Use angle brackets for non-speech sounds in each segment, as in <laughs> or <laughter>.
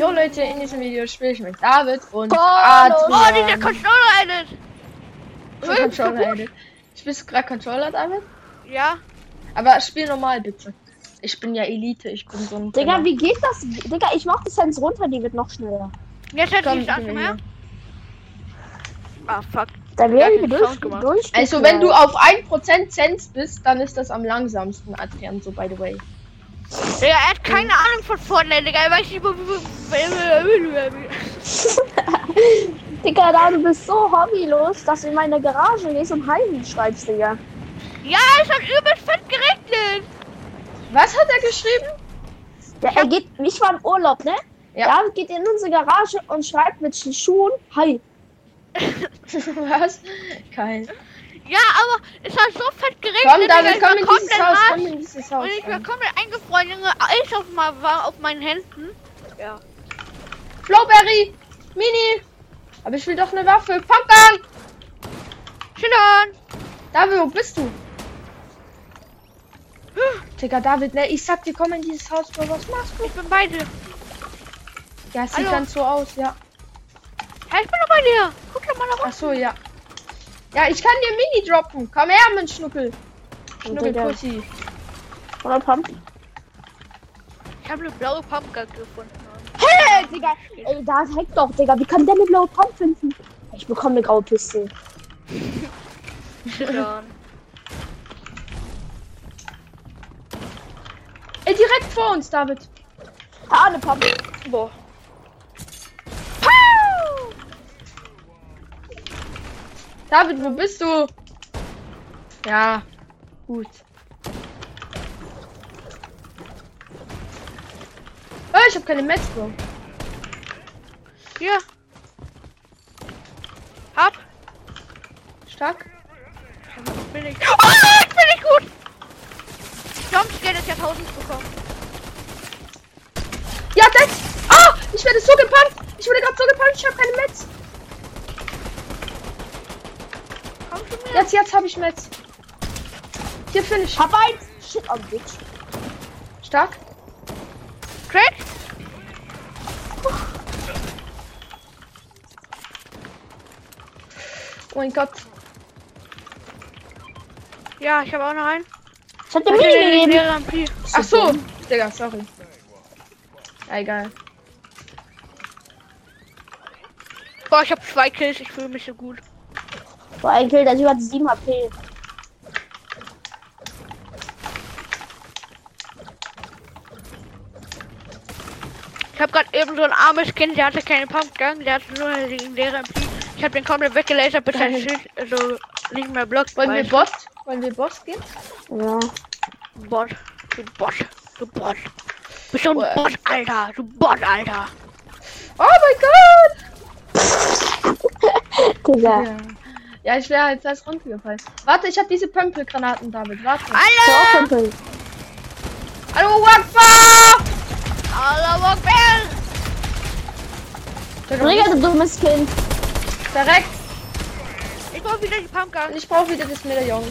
Jo Leute, in diesem Video spiele ich mit David und Carlos. Oh, dieser Adrian. Controller edit. Und Controller Edit. Spielst du gerade Controller, David? Ja. Aber spiel normal bitte. Ich bin ja Elite, ich bin so ein. Digga, Penner. wie geht das? Digga, ich mach die Sense runter, die wird noch schneller. Jetzt hätte Komm, ich das mehr. Ah, fuck. Da werden wir durch, durch. Also, wenn du auf 1% Sense bist, dann ist das am langsamsten, Adrian, so by the way. Digga, er hat keine Ahnung von Fortnite, Digga. Er weiß nicht, wo- Digga, da du bist so hobbylos, dass du in meine Garage gehst und Heidi schreibst, Digga. Ja, es hat übelst fett geregnet. Was hat er geschrieben? Ja, er geht, ich war im Urlaub, ne? Ja. David geht in unsere Garage und schreibt mit den Schuhen Hi. <laughs> Was? Geil. Ja, aber es hat so fett geregnet. Komm, David, ich komm in dieses Haus, komm in dieses Haus. Und ich war komplett eingefroren, Junge. Eis auf, mal, war auf meinen Händen. Ja. Flowberry! Mini! Aber ich will doch eine Waffe. Pumpgun! Schillern. David, wo bist du? Digga, David, ne, ich sag dir, komm in dieses Haus, Bro, was machst du? Ich bin bei dir. Ja, es sieht ganz so aus, ja. Ja, ich bin doch bei dir. Guck doch mal nach Ach unten. so, ja. Ja, ich kann dir Mini droppen. Komm her, mein Schnuckel. Digga. Schnuckelpussy. Oder Pump. Ich habe eine blaue Pumpgun gefunden. Hey, Digga. Ey, da hackt doch, Digga. Wie kann der eine blaue Pump finden? Ich bekomme eine graue Piste. <laughs> Ey, direkt vor uns, David. Ah, eine Pump. Boah. David, wo bist du? Ja, gut. Oh, ich habe keine Metz, Bro. Hier. Hab. Stark. Bin ich. Oh, ich bin nicht gut. Jumpscare des Jahrtausends bekommen. Ja, das. Ah, ich werde so gepannt. Ich wurde gerade so gepannt. Ich habe keine Metz. Komm zu mir. Jetzt, jetzt habe ich Metz. Hier finish. Hab eins. Shit on bitch. Stark. Crack. Oh mein Gott. Ja, ich habe auch noch einen. Ich hab dir Mini gegeben. Ach so. Digga, sorry. Ja, egal. Boah, ich habe zwei Kills. Ich fühle mich so gut. Boah, ein Kill, der Typ hat 7 HP. Ich habe gerade eben so ein armes Kind, der hatte keine Pumpgun, der hatte nur eine leere Ampli. Ich habe den komplett weggelasert, bis sein Schild also nicht mehr blockt. Wollen wir Boss? Wollen wir Boss gehen? Ja. Bot. Du Bot. Du Bot. Bist du ein Boah. Bot, Alter. Du Bot, Alter. Oh mein Gott! <laughs> Digga. Ja. Ja, ich wäre jetzt als runtergefallen. Warte, ich habe diese Pömpelgranaten, David. Warte. Alter! Kumpel. Hallo, Wakfa! Allah Akbar! Digga, du dummes Kind. Direkt. Ich brauch wieder die Pumpgun. Ich brauche wieder das Medaillon.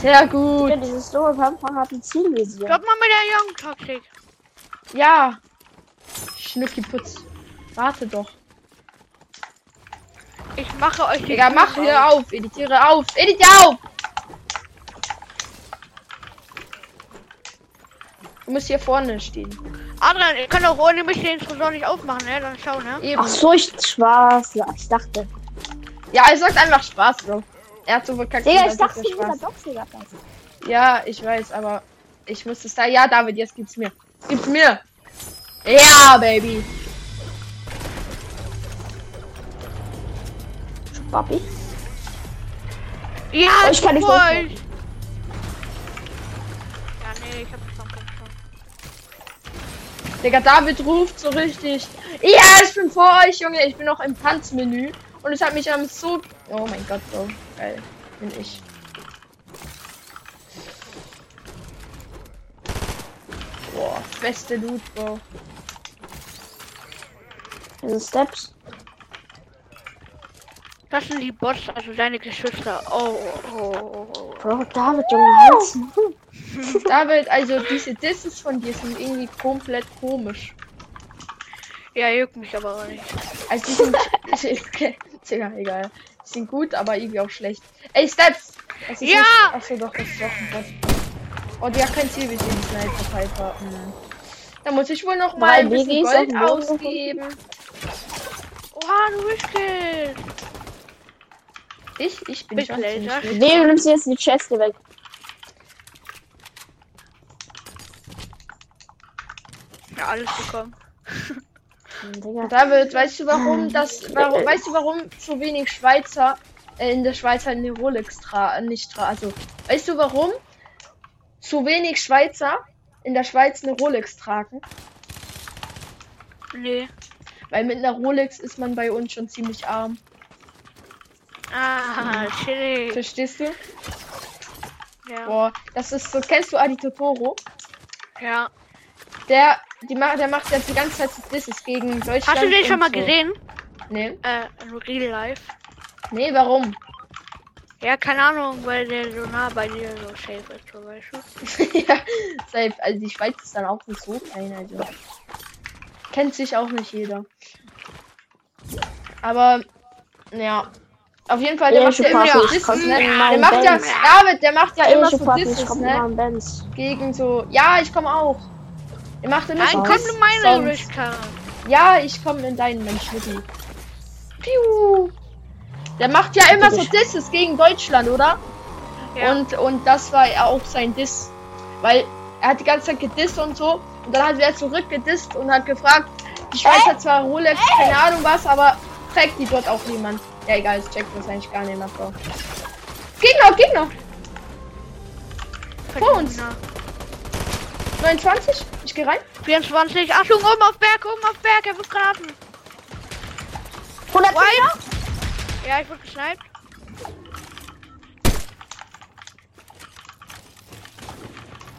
Sehr gut. Ja, dieses dumme Pumper hat ein Zielvisier. Stopp mal mit der Young Toxic. Warte doch. Ich mache euch Digga, mach hier auf. Editiere auf. Editiere auf. Du musst hier vorne stehen. Adrian, ihr könnt auch ohne mich den Tresor nicht aufmachen, ne? Dann schau, ne? Eben. Ach so, ich Spaß. Ja, ich dachte. Ja, er sagt einfach Spaß, Bro. Er hat so verkackt. Digga, ich dachte, ich er will Spaß. Box Digga. passen. Ja, ich weiß, aber ich muss es da. Ja, David, jetzt gibt's mir. Gib's mir. Ja, Baby. Papi. Ja, Oh, ich kann nicht. Ja, nee, ich hab schon schon. Digga, David ruft so richtig. Ja, ich bin vor euch, Junge. Ich bin noch im Tanzmenü. Und es hat mich am so. Oh mein Gott, Bro. Geil. Bin ich. Boah, beste Loot, Bro. Diese Steps. Das sind die Bots, also deine Geschwister. Oh, oh, oh, oh, oh. Bro, David, Junge. <laughs> David, also diese Disses von dir sind irgendwie komplett komisch. Ja, juckt mich aber auch nicht. Also die sind. <laughs> okay, Digga, egal. Die sind gut, aber irgendwie auch schlecht. Ey, Steps! Das ist Ja! Nicht, achso, doch, das ist doch ein Bot. Oh, die hat kein Ziel mit dem Sniper Piper. Hm. Da muss ich wohl noch mal Drei ein bisschen Gold ausgeben. Oha, du bist gekillt. Ich? Ich bin schon Laser. Nee, du nimmst jetzt die Cheste weg. Ja, alles bekommen. Hm. David, weißt du warum das, warum, weißt du warum so wenig Schweizer äh, in der Schweiz halt eine Rolex tra nicht tra also, weißt du warum so wenig Schweizer in der Schweiz eine Rolex tragen? Nee. Weil mit einer Rolex ist man bei uns schon ziemlich arm. Ah, chillig. Verstehst du? Ja. Boah, das ist so, kennst du Adi Totoro? ja. Der, die macht, der macht jetzt die ganze Zeit so Disses gegen Deutschland. Hast du den schon mal so. gesehen? Nee. Äh, in Real Life? Nee, warum? Ja, keine Ahnung, weil der so nah bei dir so safe ist, weißt du. <laughs> ja, safe. Also die Schweiz ist dann auch nicht so klein, also. Kennt sich auch nicht jeder. Aber, ja. Auf jeden Fall, der Ja, macht ja immer pack so nicht. Disses, Komm, ne? Der macht ja. David, der macht ja immer so nicht, Disses, ne? Gegen so, ja, ich komme auch. Der macht immer Nein, so komm in meine. Richtung. Ja, ich komme in deinen Mensch, Schmidt. Piu. Der macht ja immer so Disses gegen Deutschland, oder? Ja. Und, und das war ja auch sein Diss. Weil er hat die ganze Zeit gedisst und so. Und dann hat er zurückgedisst und hat gefragt, die Schweiz hat zwar Rolex, keine Ahnung was, aber trägt die dort auch niemand. Ja, egal, es checkt das eigentlich gar niemand so. Gegner, Gegner! Vor uns. 29, ich geh rein. 24, Achtung, oben auf Berg, oben auf Berg, er wird Granaten. 100 White. Ja, ich wurde gesniped.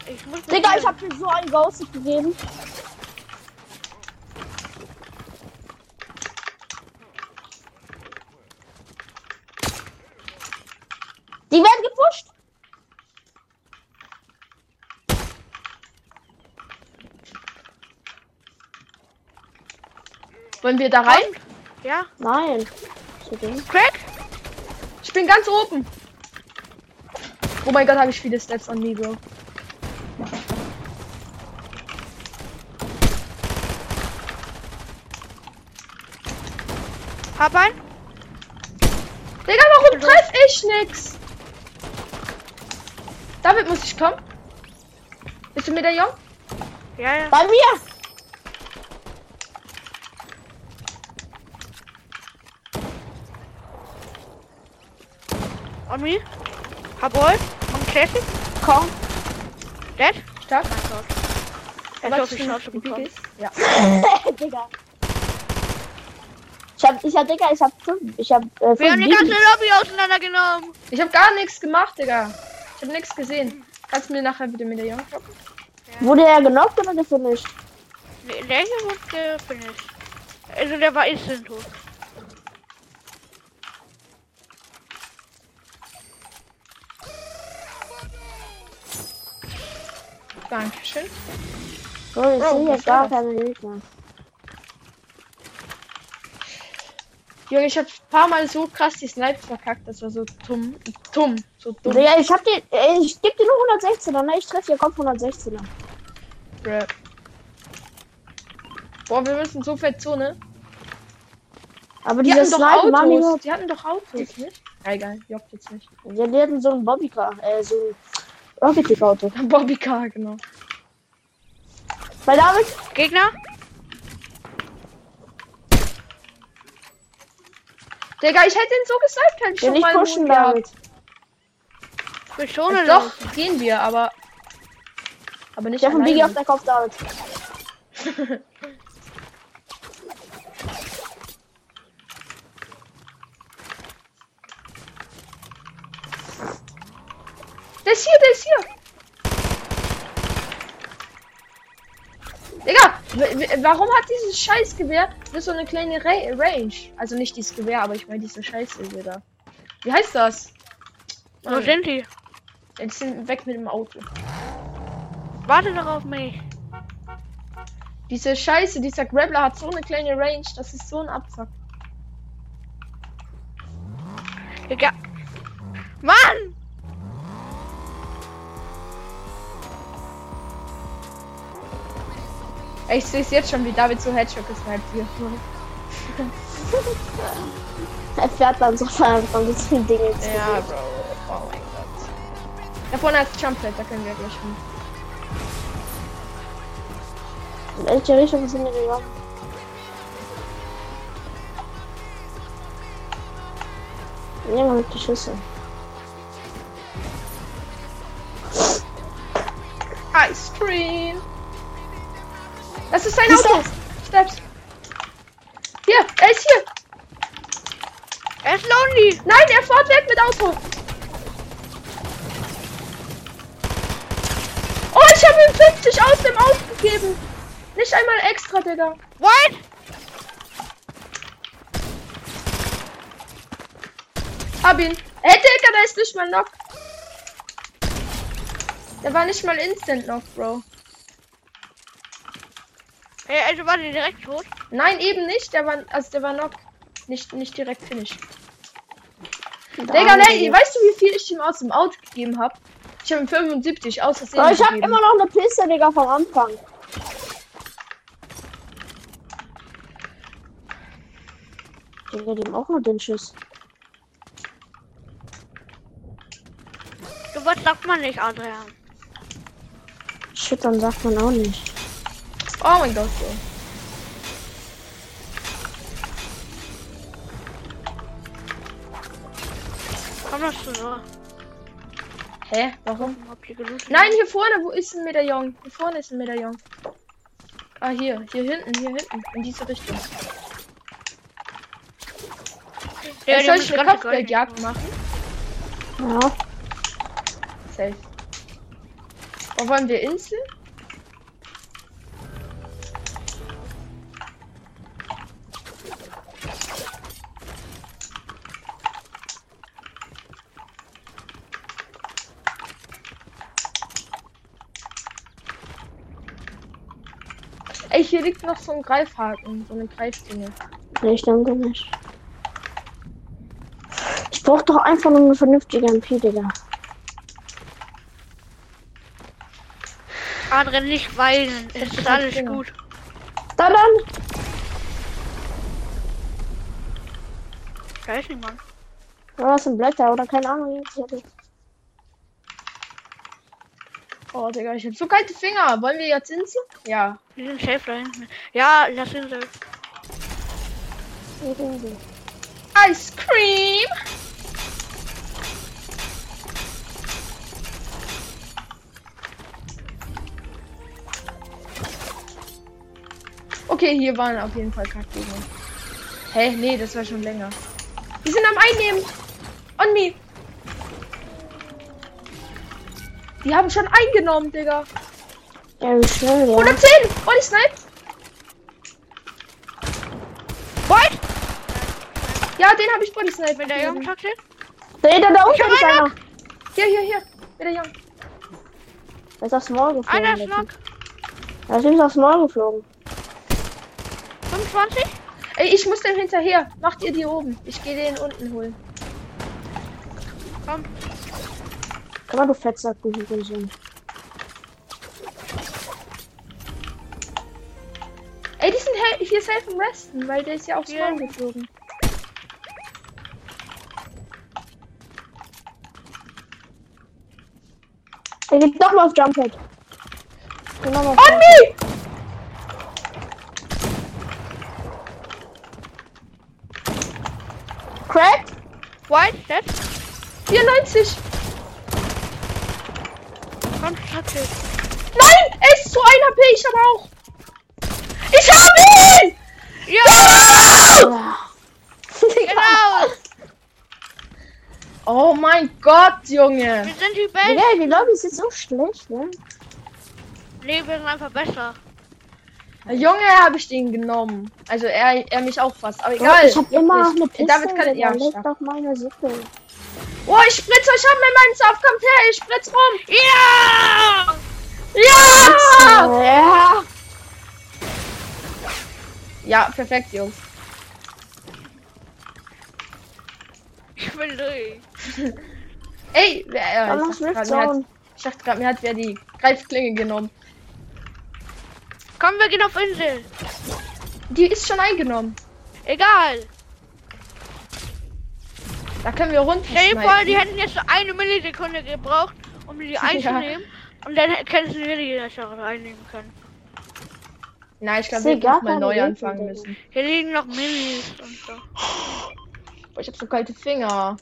Ich muss Digga, ich hab dir so einen Ghost gegeben. Wollen wir da rein? Ja, Nein. Crack? Ich bin ganz oben. Oh mein Gott, habe ich viele Stats an mir, Bro. Hab ein. Digga, warum treff ich nix? David muss ich kommen. Bist du Medaillon? Ja, ja. Bei mir. On me. Hab Wolf. Und Classic. Komm. Dead. Stark. Mein Gott. Er hat auf die Schnauze bekommen. Ja. <laughs> Digga. Ich hab, ich hab, Digga, ich hab fünf. Ich hab, äh, Wir haben die ganze. Lobby auseinandergenommen. Ich habe gar nichts gemacht, Digga. Ich habe nichts gesehen. Kannst du mir nachher bitte Medaillon droppen? Wurde er genockt oder gefinisht? Nee, Der hier wurde gefinisht. Also der war instant tot. Dankeschön. Bro, ich Oh, sehe war gar keine Gegner. Junge, ich habe ein paar Mal so krass die Snipes verkackt. Das war so dumm. Dumm. So dumm. Digga, ich hab dir, ey, ich geb dir nur 116er, ne? Ich treffe hier Kopf 116er. Bruh. Boah, wir müssen so fett Zone. Aber Die hatten doch Sniper, Mann, Autos. Die hatten doch Autos, nicht? Ja, egal, juckt jetzt nicht. die hatten so ein Bobbycar, äh, so Rocket League Auto. <laughs> Bobby Car, genau. Bei David? Gegner? Digga, ich hätte ihn so gesniped, hätte ich Ja, schon nicht mal pushen. David. Ich will schon Äh, Doch, gehen wir, aber. Aber nicht Ich hab einen Biggie auf der Kopf, David. <laughs> Der ist hier, der ist hier. Digga, warum hat dieses Scheißgewehr nur so eine kleine Ra Range? Also nicht dieses Gewehr, aber ich meine diese Scheiße da. Wie heißt das? Wo sind die? Die sind weg mit dem Auto. Warte doch auf mich. Diese Scheiße, dieser Grappler hat so eine kleine Range, das ist so ein Abfuck. Egal. Mann! Ich sehe es jetzt schon, wie David so Headshot gesniped wird. Er fährt dann so von diesen Dingen zu. Ja, Bro. Oh mein Gott. Da vorne ist Jump Pad, da können wir gleich hin. In welche Richtung sind wir gegangen? Nehmen wir mit die Schüsse. Ice Cream. Das ist sein Auto. Steps. Hier, er ist hier. Er ist lonely. Nein, er fährt weg mit Auto. Oh, ich habe ihm 50 aus dem Auto gegeben. Nicht einmal extra, Digga. What? Hab ihn. Hey, Digga, der ist nicht mal knock. Der war nicht mal instant knock, Bro. Hey, also war der direkt tot? Nein, eben nicht. Der war, also der war knock. Nicht, nicht direkt finish. Da Digga, nee, weißt du, wie viel ich ihm aus dem Auto gegeben habe? Ich habe ihm 75 aus Versehen Aber ich hab gegeben. immer noch eine Piste, Digga, vom Anfang. Digga, dem auch nur den Schuss. Du was sagt man nicht, Adrian. Shit, dann sagt man auch nicht. Oh mein Gott, Bro. Komm das zu so. Hä? Warum? Habt ihr gelootet? Nein, hier vorne, wo ist ein Medaillon? Hier vorne ist ein Medaillon. Ah, hier, hier hinten, hier hinten, in diese Richtung. Ja, soll ich eine Kopfgeldjagd machen? Ja. Safe. Wo wollen wir Insel? Noch so ein Greifhaken, so eine Greifdinge. Nee, ich denke nicht. Ich brauch doch einfach nur eine vernünftige MP, Digga. Adrian, nicht weinen. Es ist alles Finger. gut. Da dann! Da ist niemand. Ja, das sind Blätter oder keine Ahnung. ich hab jetzt- Oh, Digga, ich hab so kalte Finger. Wollen wir jetzt Insel? Ja. Die sind safe hinten. Ja, das sind sie. Ice Cream! Okay, hier waren auf jeden Fall Kackgegner. Hä? Nee, das war schon länger. Die sind am Einnehmen! On me! Die haben schon eingenommen, Digga. Ja, wie schnell, ja. 110! Oh, die snipe! What? Ja, den habe ich Body Snipe. Wenn der Junge taktet? Nee, da, da unten ist einer. Hier, hier, hier. Wieder Young. Der ist aufs Maul geflogen. Einer ist noch. Der ist aufs Maul geflogen. 25? Ey, ich muss dem hinterher. Macht ihr die oben. Ich gehe den unten holen. Komm. Mal, du Fettsack, du Hurensohn. Ey, die sind he- hier safe im Resten, weil der ist ja aufs Ja. Maul geflogen. Er geht doch mal auf auf On me! Crack? White, dead. 94! Komm, taktet. Nein! Er ist zu 1 HP, ich aber auch! Ich hab ihn! Ja! Ja. <laughs> Genau! Oh mein Gott, Junge! Wir sind die Besten. Digga, die Lobby ist jetzt so schlecht, ne? Nee, wir sind einfach besser. Junge, habe ich den genommen. Also er, er mich auch fast, aber egal. Ich hab immer noch Ich- eine Piste. David kann, ja, leg stark. doch meine Sippe. Oh, ich spritze euch an mit meinem Saft, kommt her, ich spritz rum. Ja! Ja! Ja. Ja, perfekt, Jungs. Ich bin durch. <laughs> Ey, wer, äh, ich dachte grad, hat, ich dachte gerade, mir hat wer die Greifklinge genommen. Komm, wir gehen auf Insel. Die ist schon eingenommen. Egal. Da können wir runter. Stell dir vor, die hätten jetzt so eine Millisekunde gebraucht, um die <laughs> einzunehmen. Und dann hätten wir die auch einnehmen können. Nein, ich glaube, wir gar müssen mal neu anfangen müssen. Hier liegen noch Millis und so. Boah, ich hab so kalte Finger.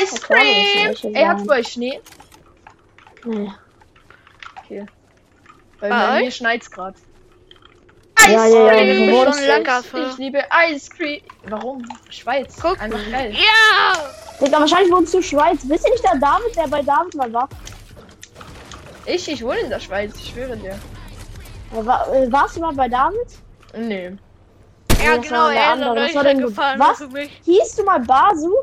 Ice Cream! Ey, hat's bei euch Schnee? Nee. Okay. Weil Bei bei mir schneit's grad. Ja, ja, ja, Cream! wohnst schon lecker. Ich liebe Ice Cream. Warum? Schweiz. Guck. Einfach geil. Ja! Digga, wahrscheinlich wohnst du Schweiz. Bist du nicht der David, der bei David mal war? Ich, ich wohne in der Schweiz, ich schwöre dir. Ja, War, äh, warst du mal bei David? Nee. Ja, das genau, er andere, das war gefallen Was? Hieß du mal Basu?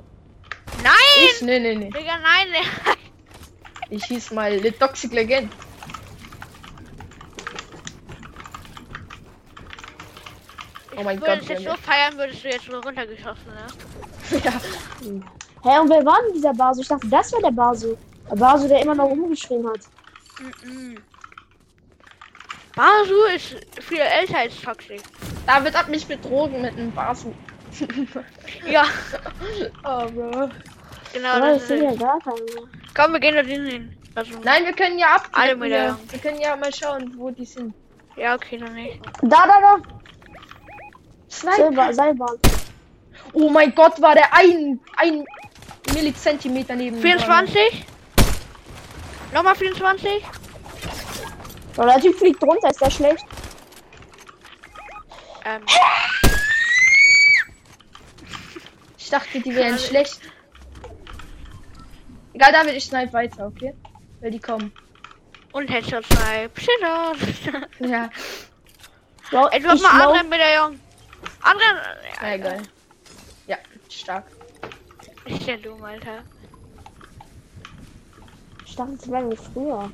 Nein! Ich? Nee, nee, nee. Digga, nein, <laughs> nein. Ich hieß mal Le Toxic Legend. Oh mein Gott, würde es jetzt so feiern, würdest du jetzt nur runtergeschossen, ne? <laughs> ja. Hä, und wer war denn dieser Basu? Ich dachte, das war der Basu. Der Basu, der immer noch rumgeschrien hat. Mhm. Basu ist viel älter als Toxic. David hat mich betrogen mit einem Basu. <laughs> Ja, <laughs> oh, Bro. genau. Aber Das ist sehe ja gar keinen mehr. Komm, wir gehen da hin. Also, Nein, wir können ja ab. Alle wir, Medaillen. wir können ja mal schauen, wo die sind. ja, okay, dann nicht. Da, da, da. Sniper. Silber, Seilbahn. Oh mein Gott, war der ein, ein Millizentimeter neben mir. 24? Nochmal 24? Oh, der Typ fliegt runter, ist der schlecht? Ähm, Ich dachte, die wären schlecht. Egal, David, ich snipe weiter, okay? Weil die kommen. und Headshot Snipe. Shit. Ja, Bro, ich mal lauf, anderen Medaillon. Anderen. ja, egal. Ja, stark. Ist ja dumm, Alter. ich dachte, das wäre wie früher.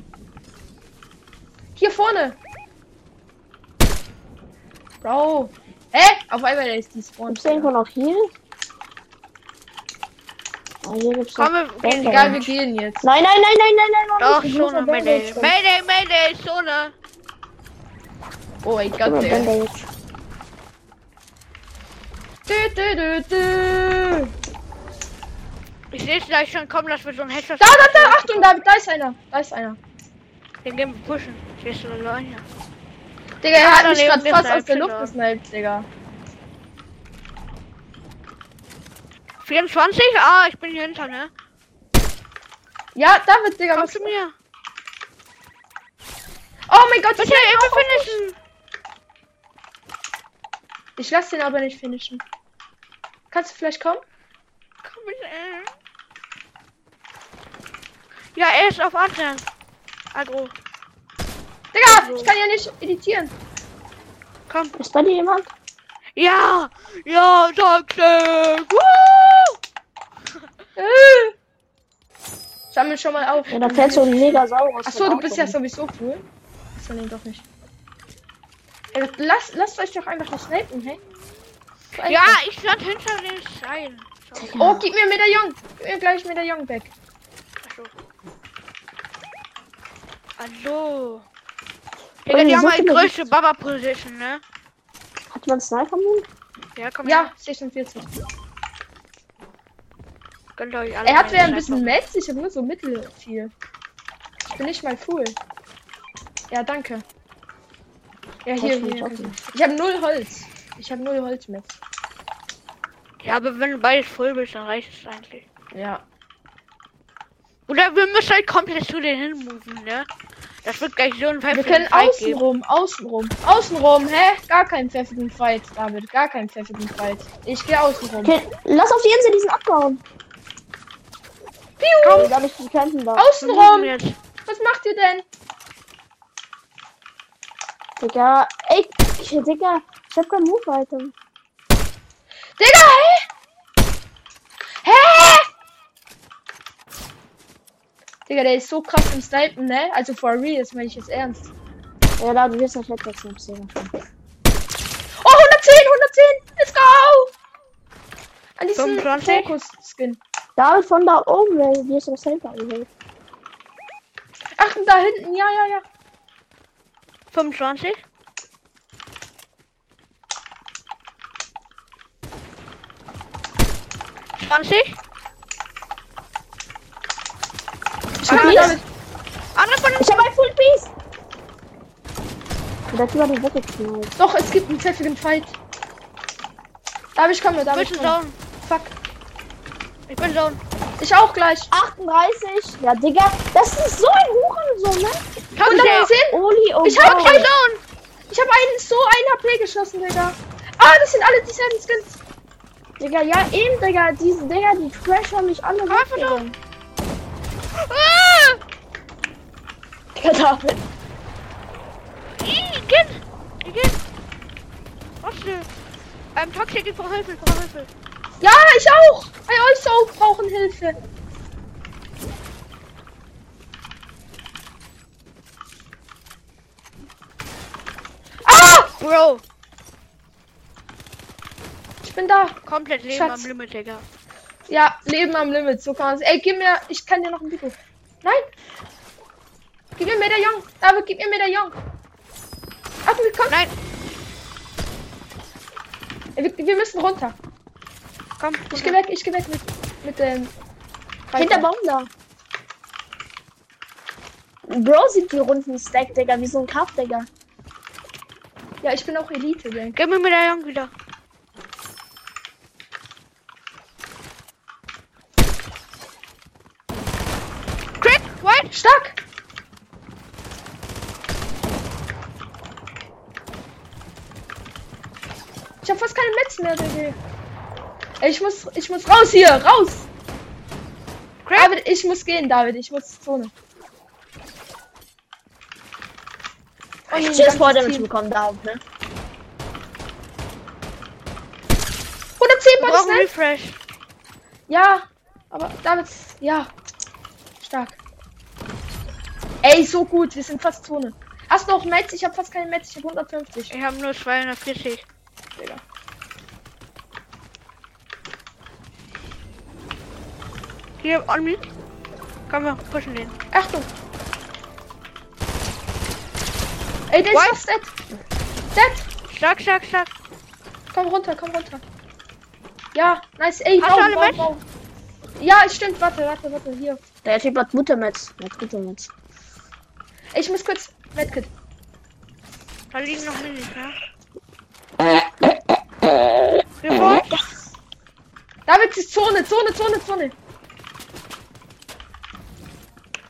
Hier vorne. Bro. Hä? Auf einmal ist die Spawn. Gibt's irgendwo noch hier? Ah, hier gibt's Komm, wir Egal, wir gehen jetzt. Nein, nein, nein, nein, nein, nein, nein. Doch, ich Bandage Mayday. Mayday, Mayday, Zone. Oh mein Gib mir Dü, dü. Ich sehe es gleich schon kommen, dass wir so ein Headshot Da, da, da, Achtung, David, da ist einer. Da ist einer. Den gehen wir pushen. Stehst du da hier? Digga, er Ja, hat mich gerade fast aus der. Luft gesniped, Digga. 24? Ah, ich bin hier hinter, ne? Ja, David, Digga, Komm was? zu mir. Oh mein Gott, ich, Bitte, immer finishen. ich lass den aber nicht finishen. Kannst du vielleicht kommen? Komm bitte. Ja, er ist auf Adrian. Agro. Digga, ich kann ja nicht editieren. Komm. Ist bei dir jemand? Ja! Ja, Toxic! Woo! Äh. Sammel schon mal auf. Ja, da fährt so ein Megasaurus. Achso, du bist ja sowieso cool. Achso, nee, doch nicht. Ey, lasst, lasst euch doch einfach nicht snipen, hey? Ja, ich stand hinter den Stein. Oh, gib mir Medaillon. Gib mir gleich Medaillon weg. Achso. Oh, Digga, die haben halt größte Baba-Position, ne? Hat man Sniper-Mund? Ja, komm Ja, her. 46. Gönnt euch alle. Er hat einen wer ein bisschen Sniper. Metz, ich habe nur so mittel viel. Ich bin nicht mal full. Ja, danke. Ja, hier, hier. Ich habe null Holz. Ich habe null Holz mit. Ja, aber wenn du beides voll bist, dann reicht es eigentlich. Ja. Oder wir müssen halt komplett zu den hinmoven, ne? Das wird gleich so ein Wir pfeffigen können außenrum, außenrum, außenrum, hä? Gar keinen pfeffigen Fight, David. Gar keinen pfeffigen Fight. Ich gehe außenrum. Okay, lass auf die Insel diesen abbauen. Piu! Ich glaube, ich die kämpfen da. Wir Außenrum! Was macht ihr denn? Digga, ey, Digga, ich hab kein Move-Item. Digga, hä? Hä? Digga, der ist so krass im Snipen, ne? Also for real, das meine ich jetzt ernst. Ja, da du wirst nicht wegwechseln. ich sehe das schon. Oh, 110, 110! Let's go! An diesem 25? Fokus-Skin. David von da oben, dir ist das Helfer gewählt. Ach, und da hinten, ja, ja, ja. 25. Zwanzig. Ich kann Full damit. Von Ich habe ein Full Piece! Der Typ hat ihn weggeknallt. Doch, es gibt einen pfeffigen Fight. David, ich komme. Bist ich komm. down? Fuck. Ich bin down. Ich auch gleich. 38! Ja, Digga, das ist so ein Hurensohn, ne? Hab ich ja. 110? Oli, oh Ich hab keinen down. Ich habe einen so ein HP geschossen, Digga. Ah, das sind alle dieselben Skins. Digga, ja, eben, Digga, diese Digga, die crashen mich alle weg. Einfach Digga. Ah! Digga, David. Ih, Gehen! Gehen! Was denn? Ähm, Toxic, ich brauche Hilfe, ich brauche Hilfe. Ja, ich auch. Bei euch so brauchen Hilfe. Ah, Bro, bin da. komplett Leben Schatz. am Limit, Digga. Ja, Leben am Limit, so kann man es. Ey, gib mir, ich kann dir noch ein Pico. Nein. Gib mir Medaillon. David, gib mir Medaillon. Ach, wir kommen. Nein, Wir, wir müssen runter. komm. Ich geh weg, ich geh weg mit, mit dem. Hinter Baum da. Bro sieht die runden Stack, Digga, wie so ein Cup, Digga. Ja, ich bin auch Elite, Gang. Gib mir Medaillon wieder. White. Stark. Ich hab fast keine Metz mehr, Digga. Ich muss, ich muss raus hier, raus. Crack. David, ich muss gehen, David, ich muss Zone. Oh, Cheers ganzes vor Team. bekommen, David, ne? 110 Wir Body brauchen Snipe. Refresh. Ja, aber David, ja. Ey, so gut, wir sind fast Zone. Hast du noch Metz? Ich habe fast keine Metz, ich habe 150. Ich habe nur 240. Digga. Hier, on me. Komm, wir pushen den. Achtung. Ey, der ist What? fast dead. Dead. Stark, stark, stark. Komm runter, komm runter. Ja, nice. Ey, Hast du Baum, alle Baum, Metz? Baum. Ja, stimmt. Warte, warte, warte. Hier. Der Typ hat gute Metz. Der hat gute Metz. Ey, Ich muss kurz Medkit. Da liegen noch Minis, ne? Report. David ist Zone, Zone, Zone, Zone.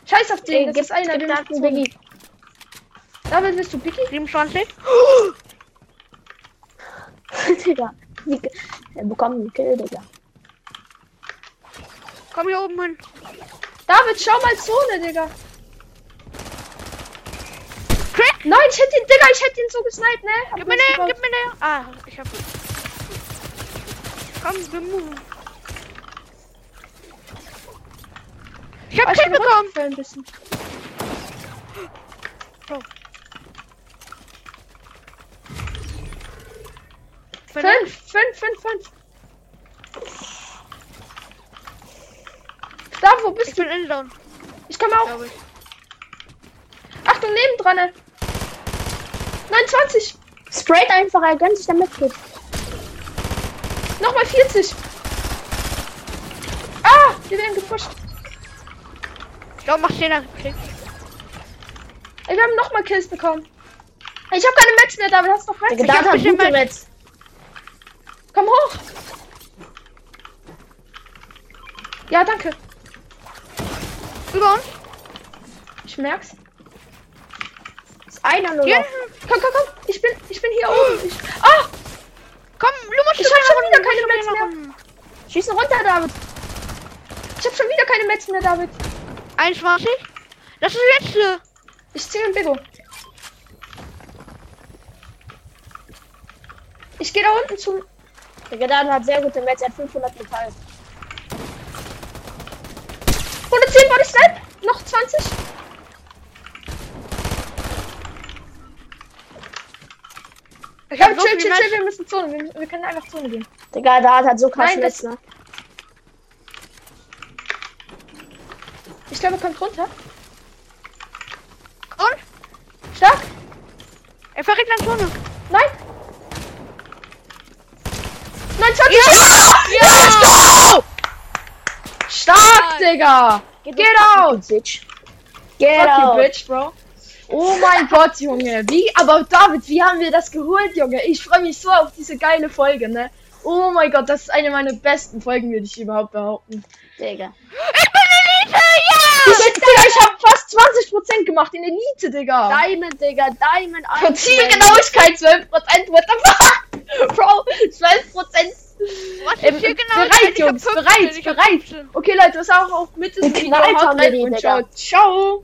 Scheiß auf den, das ist einer, der macht. Biggie. David, bist du Biggie? 27. <laughs> Digga. Er bekommt einen Kill, Digga. Komm hier oben hin. David, schau mal Zone, Digga. Crack. Nein, ich hätte ihn, Digga, ich hätte ihn so gesniped, ne? Hab Gib mir gebaut. gib mir den. Ah, ich hab. Komm, move. Ich hab ich Kill bin bekommen. Ein bisschen. Bro. Fünf, fünf, fünf, fünf. Da, wo Ich bist du? bin in Zone, Ich komme auch. ich. Achtung, nebendran. Ne? 29. Sprayt einfach, er gönnt sich damit Kit. Nochmal 40. Ah, wir werden gepusht. Ich glaube, mach 10er geklickt. Ey, wir haben nochmal Kills bekommen. Ich habe keine Metz mehr, David, hast du noch? Digga, Ich hab gute Metz. Metz. Komm hoch. Ja, danke. Über uns. Ich merk's. Einer nur noch. Komm, komm, komm. Ich bin, ich bin hier oben. Ich, ah, Komm, du musst Ich hab schon wieder keine Metz mehr. unten. Schieß ihn runter, David. ich habe schon wieder keine Metz mehr, David. 21. Das ist das letzte. Ich ziehe ein Bigo. Ich gehe da unten zum. Digga, David hat sehr gute Metz. Er hat 500 Metall. 110 Body Snipe. noch 20. Ich Ja, hab so chill, chill, chill, wir müssen Zone. Wir, wir können einfach Zone gehen. Digga, da hat so krass Nein, das- Netz, ne? Ich glaube, er kommt runter. Und? Stark. Er verreckt an Zone. Nein. 29. Ja! Stark, Digga. Get out. Bitch. Get Fuck you, out. bitch, bro. Oh mein Gott, Junge. Wie, aber David, wie haben wir das geholt, Junge? Ich freue mich so auf diese geile Folge, ne? Oh mein Gott, das ist eine meiner besten Folgen, würde ich überhaupt behaupten. Digga. Ich bin Elite, Ich, ja! Digga, ich habe fast 20% gemacht in Elite, Digga. Diamond, Digga. Diamond Von 1. Zielgenauigkeit 12%, what the fuck? <laughs> Bro, 12%. Was Ähm, genau? bereit, Ich Jungs, 15, bereit, ich bereit. 15. Okay, Leute, das war auch mit diesem Video. Geknallt Haut haben wir die, und Digga. ciao. Ciao.